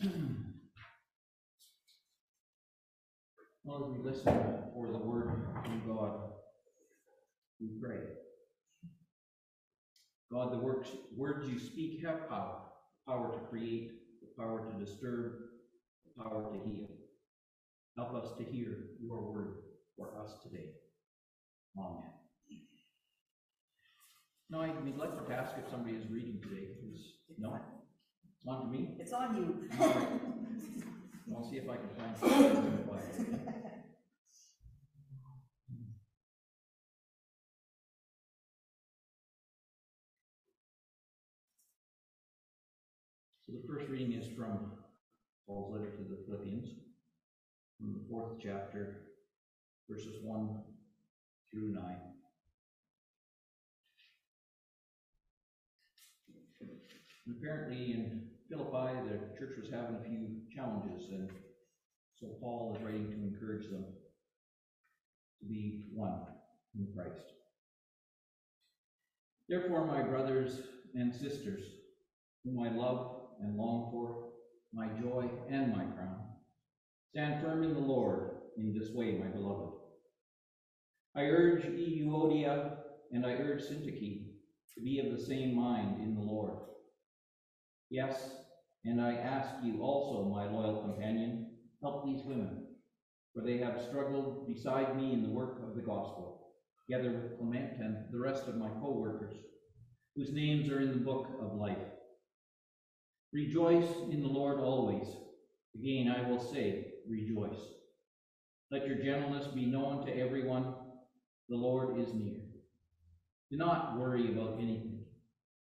As we listen for the word from God, we pray. God, the works, words you speak have power, power to create, the power to disturb, the power to heal. Help us to hear your word for us today. Amen. Now, I'd like to ask if somebody is reading today. Is, no? It's on to me? It's on you. All right. I'll see if I can find something in the Bible. So the first reading is from Paul's letter to the Philippians, from the fourth chapter, verses one through nine. And apparently in Philippi, the church was having a few challenges, and so Paul is writing to encourage them to be one in Christ. Therefore, my brothers and sisters, whom I love and long for, my joy and my crown, stand firm in the Lord in this way, my beloved. I urge Euodia and I urge Syntyche to be of the same mind in the Lord. Yes, and I ask you also, my loyal companion, help these women, for they have struggled beside me in the work of the gospel, together with Clement and the rest of my co-workers, whose names are in the book of life. Rejoice in the Lord always. Again, I will say, rejoice. Let your gentleness be known to everyone. The Lord is near. Do not worry about anything,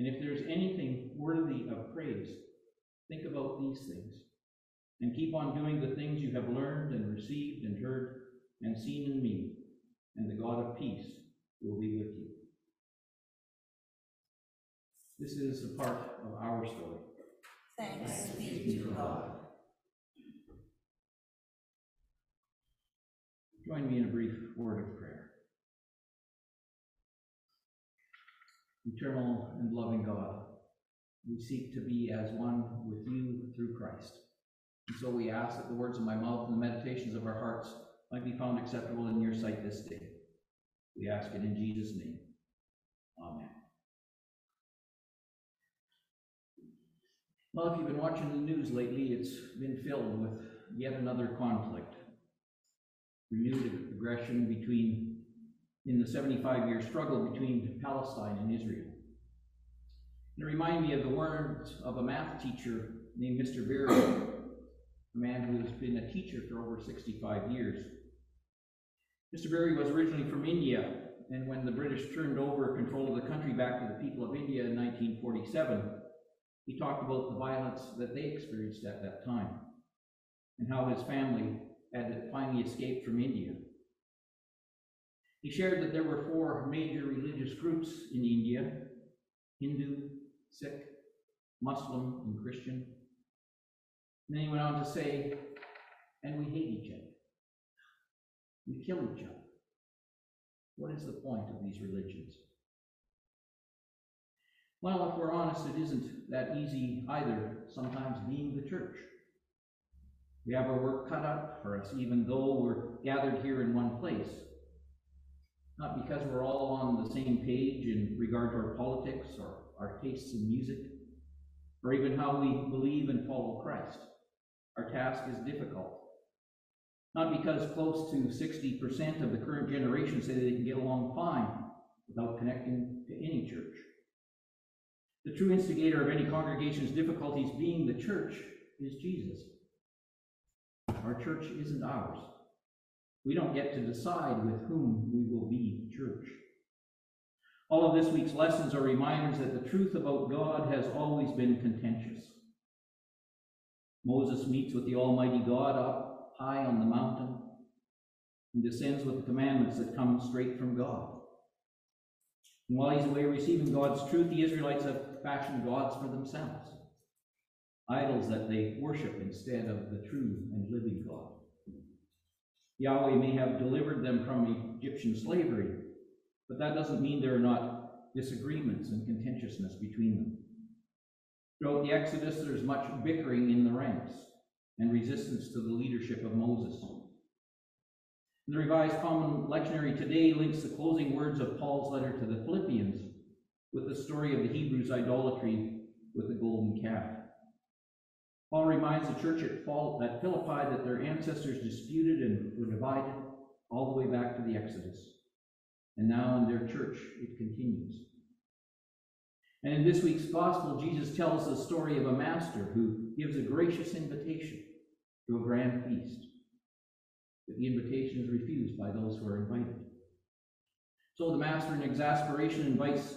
and if there's anything worthy of praise, think about these things, and keep on doing the things you have learned and received and heard and seen in me, and the God of peace will be with you. This is a part of our story. Thanks be to God. Join me in a brief word of prayer. Eternal and loving God, we seek to be as one with you through Christ. And so we ask that the words of my mouth and the meditations of our hearts might be found acceptable in your sight this day. We ask it in Jesus' name. Amen. Well, if you've been watching the news lately, it's been filled with yet another conflict renewed aggression between, in the 75 year struggle between Palestine and Israel. And it reminded me of the words of a math teacher named Mr. Berry, a man who has been a teacher for over 65 years. Mr. Berry was originally from India, and when the British turned over control of the country back to the people of India in 1947, he talked about the violence that they experienced at that time and how his family had finally escaped from India. He shared that there were four major religious groups in India Hindu, Sikh, Muslim, and Christian. And then he went on to say, and we hate each other. We kill each other. What is the point of these religions? Well, if we're honest, it isn't that easy either, sometimes being the church. We have our work cut out for us, even though we're gathered here in one place. Not because we're all on the same page in regard to our politics or our tastes in music, or even how we believe and follow Christ. Our task is difficult. Not because close to 60% of the current generation say they can get along fine without connecting to any church. The true instigator of any congregation's difficulties being the church is Jesus. Our church isn't ours. We don't get to decide with whom we will be church. All of this week's lessons are reminders that the truth about God has always been contentious. Moses meets with the Almighty God up high on the mountain and descends with the commandments that come straight from God. And while he's away receiving God's truth, the Israelites have fashioned gods for themselves, idols that they worship instead of the true and living God. Yahweh may have delivered them from Egyptian slavery, but that doesn't mean there are not disagreements and contentiousness between them. Throughout the Exodus, there's much bickering in the ranks and resistance to the leadership of Moses. The Revised Common Lectionary today links the closing words of Paul's letter to the Philippians with the story of the Hebrews' idolatry with the golden calf. Paul reminds the church at Philippi that their ancestors disputed and were divided all the way back to the Exodus. And now in their church, it continues. And in this week's gospel, Jesus tells the story of a master who gives a gracious invitation to a grand feast. But the invitation is refused by those who are invited. So the master, in exasperation, invites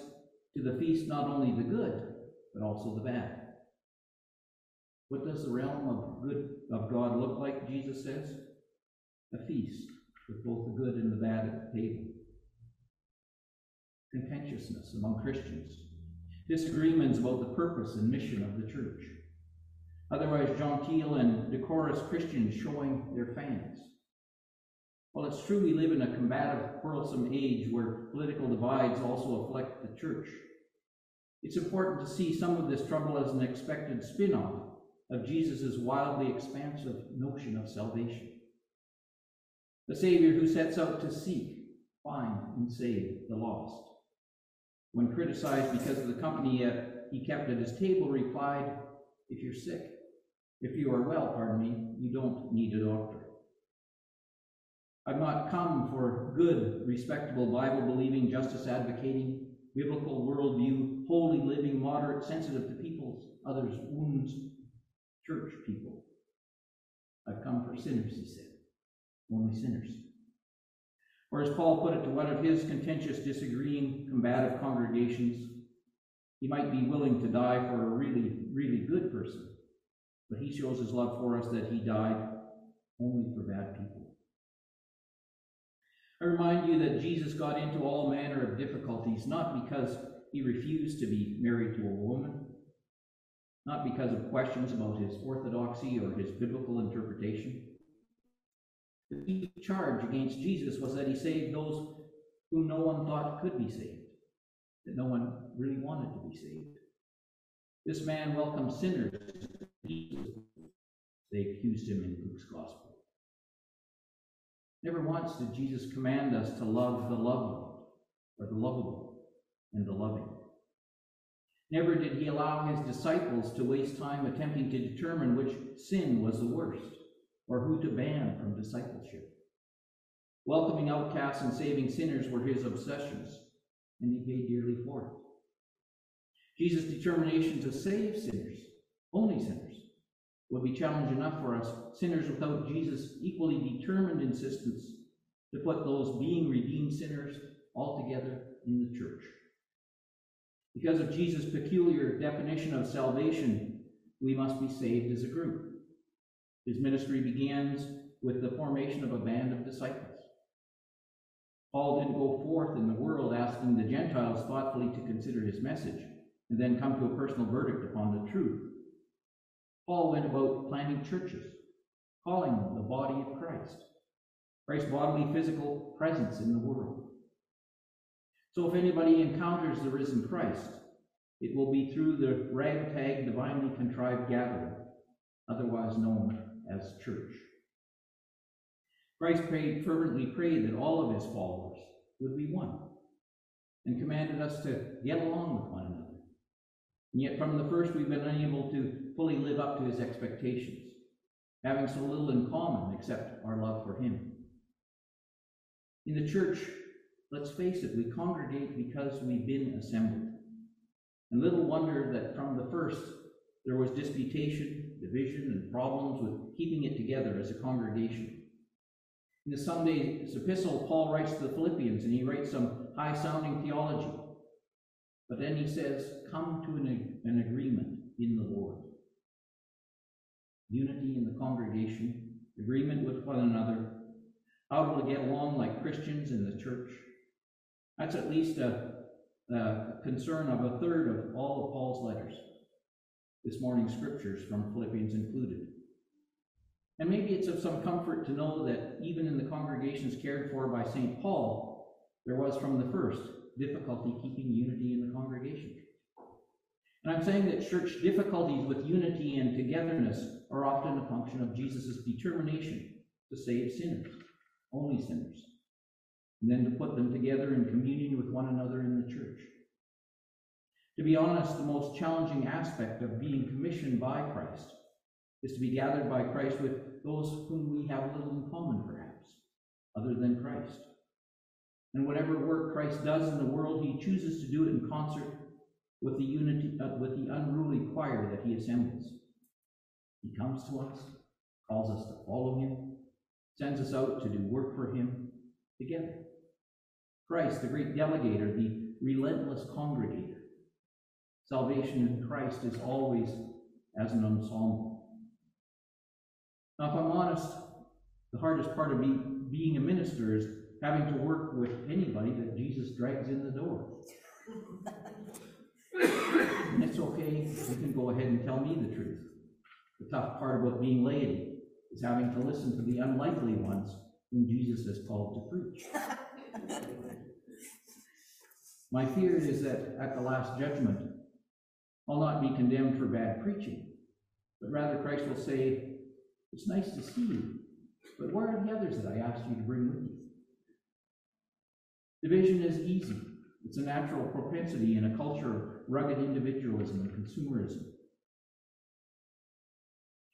to the feast not only the good, but also the bad. What does the realm of good of God look like, Jesus says? A feast with both the good and the bad at the table. Contentiousness among Christians. Disagreements about the purpose and mission of the church. Otherwise, genteel and decorous Christians showing their fans. While it's true we live in a combative, quarrelsome age where political divides also afflict the church, it's important to see some of this trouble as an expected spin off of Jesus' wildly expansive notion of salvation. The Savior who sets out to seek, find, and save the lost. When criticized because of the company he kept at his table, replied, If you're sick, if you are well, pardon me, you don't need a doctor. I've not come for good, respectable, Bible believing, justice advocating, biblical worldview, holy living, moderate, sensitive to people's, others' wounds, church people. I've come for sinners, he said. Only sinners. Or as Paul put it to one of his contentious, disagreeing, combative congregations, he might be willing to die for a really, really good person, but he shows his love for us that he died only for bad people. I remind you that Jesus got into all manner of difficulties, not because he refused to be married to a woman, not because of questions about his orthodoxy or his biblical interpretation. The chief charge against Jesus was that he saved those whom no one thought could be saved, that no one really wanted to be saved. This man welcomed sinners. They accused him in Luke's gospel. Never once did Jesus command us to love the lovely, or the lovable, and the loving. Never did he allow his disciples to waste time attempting to determine which sin was the worst, or who to ban from discipleship. Welcoming outcasts and saving sinners were his obsessions, and he paid dearly for it. Jesus' determination to save sinners, only sinners, would be challenge enough for us, sinners without Jesus' equally determined insistence to put those being redeemed sinners all together in the church. Because of Jesus' peculiar definition of salvation, we must be saved as a group. His ministry begins with the formation of a band of disciples. Paul didn't go forth in the world asking the Gentiles thoughtfully to consider his message and then come to a personal verdict upon the truth. Paul went about planting churches, calling them the body of Christ, Christ's bodily physical presence in the world. So if anybody encounters the risen Christ, it will be through the ragtag, divinely contrived gathering, otherwise known as church. Christ prayed, fervently prayed that all of his followers would be one, and commanded us to get along with one another. And yet from the first we've been unable to fully live up to his expectations, having so little in common except our love for him. In the church, let's face it, we congregate because we've been assembled. And little wonder that from the first there was disputation, division, and problems with keeping it together as a congregation. In the Sunday's epistle, Paul writes to the Philippians, and he writes some high sounding theology. But then he says, Come to an, an agreement in the Lord. unity in the congregation, agreement with one another, how to get along like Christians in the church. That's at least a, a concern of a third of all of Paul's letters. This morning's scriptures from Philippians included. And maybe it's of some comfort to know that even in the congregations cared for by St. Paul, there was from the first difficulty keeping unity in the congregation. And I'm saying that church difficulties with unity and togetherness are often a function of Jesus' determination to save sinners, only sinners, and then to put them together in communion with one another in the church. To be honest, the most challenging aspect of being commissioned by Christ is to be gathered by Christ with those whom we have little in common, perhaps, other than Christ. And whatever work Christ does in the world, he chooses to do it in concert with the unity uh, with the unruly choir that he assembles. He comes to us, calls us to follow him, sends us out to do work for him together. Christ, the great delegator, the relentless congregator. Salvation in Christ is always as an ensemble. Now, if I'm honest, the hardest part of be, being a minister is having to work with anybody that Jesus drags in the door. and it's okay, you can go ahead and tell me the truth. The tough part about being laity is having to listen to the unlikely ones whom Jesus has called to preach. My fear is that at the last judgment, I'll not be condemned for bad preaching, but rather Christ will say, It's nice to see you, but where are the others that I asked you to bring with you? Division is easy. It's a natural propensity in a culture of rugged individualism and consumerism.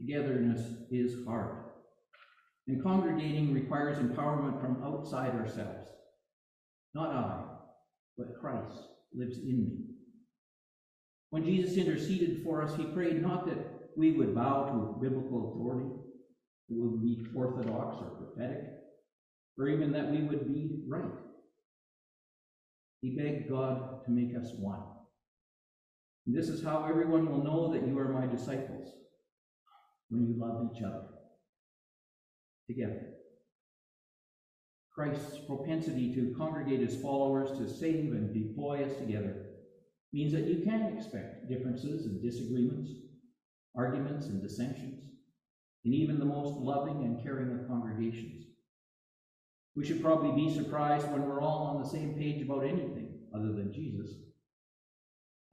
Togetherness is hard. And congregating requires empowerment from outside ourselves. Not I, but Christ lives in me. When Jesus interceded for us, he prayed not that we would bow to biblical authority, that we would be orthodox or prophetic, or even that we would be right. He begged God to make us one. And this is how everyone will know that you are my disciples, when you love each other together. Christ's propensity to congregate his followers, to save and deploy us together, means that you can expect differences and disagreements, arguments and dissensions, in even the most loving and caring of congregations. We should probably be surprised when we're all on the same page about anything other than Jesus.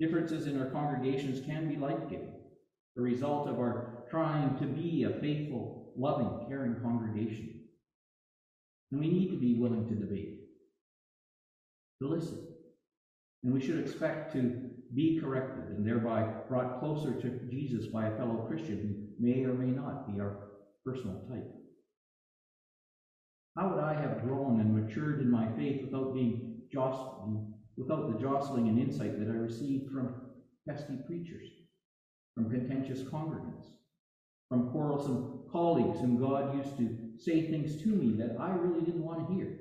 Differences in our congregations can be life giving, the result of our trying to be a faithful, loving, caring congregation. And we need to be willing to debate, to listen. And we should expect to be corrected and thereby brought closer to Jesus by a fellow Christian who may or may not be our personal type. How would I have grown and matured in my faith without being jostled, without the jostling and insight that I received from pesky preachers, from contentious congregants, from quarrelsome colleagues whom God used to say things to me that I really didn't want to hear?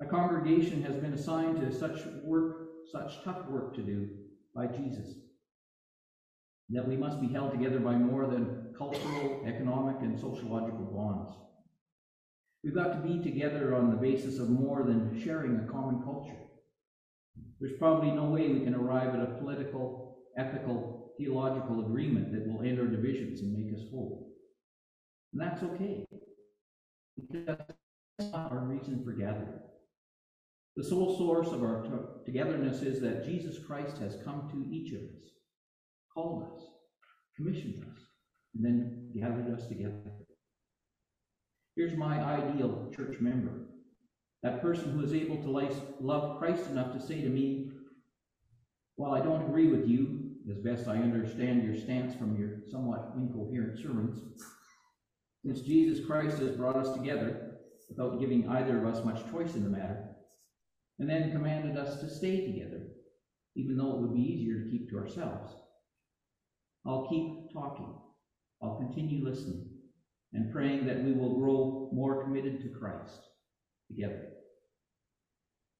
A congregation has been assigned to such work, such tough work to do by Jesus, that we must be held together by more than cultural, economic, and sociological bonds. We've got to be together on the basis of more than sharing a common culture. There's probably no way we can arrive at a political, ethical, theological agreement that will end our divisions and make us whole. And that's okay, because that's not our reason for gathering. The sole source of our togetherness is that Jesus Christ has come to each of us, called us, commissioned us, and then gathered us together. Here's my ideal church member that person who is able to love Christ enough to say to me, While I don't agree with you, as best I understand your stance from your somewhat incoherent sermons, since Jesus Christ has brought us together without giving either of us much choice in the matter, and then commanded us to stay together, even though it would be easier to keep to ourselves. I'll keep talking. I'll continue listening and praying that we will grow more committed to Christ together.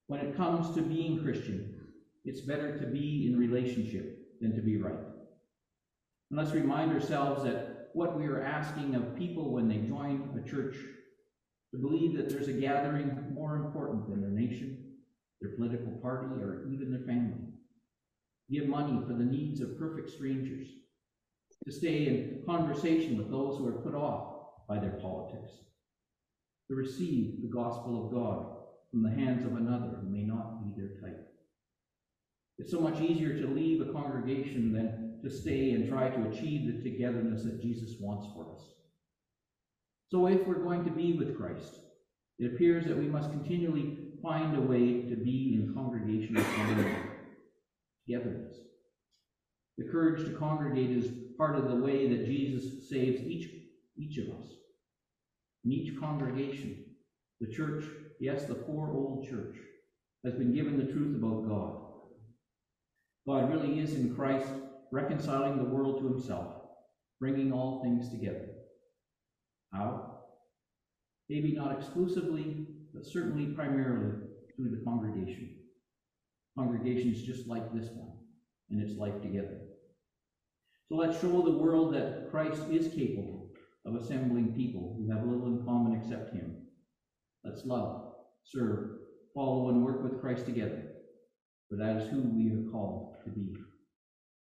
When it comes to being Christian, it's better to be in relationship than to be right. And let's remind ourselves that what we are asking of people when they join a church, to believe that there's a gathering more important than their nation, their political party, or even their family. Give money for the needs of perfect strangers, to stay in conversation with those who are put off by their politics, to receive the gospel of God from the hands of another who may not be their type. It's so much easier to leave a congregation than to stay and try to achieve the togetherness that Jesus wants for us. So if we're going to be with Christ, it appears that we must continually find a way to be in congregational community, togetherness. The courage to congregate is part of the way that Jesus saves each, each of us. In each congregation, the church, yes, the poor old church, has been given the truth about God. God really is in Christ, reconciling the world to himself, bringing all things together. How? Maybe not exclusively, but certainly primarily through the congregation. Congregations just like this one and its life together. So let's show the world that Christ is capable of assembling people who have little in common except him. Let's love, serve, follow, and work with Christ together, for that is who we are called to be.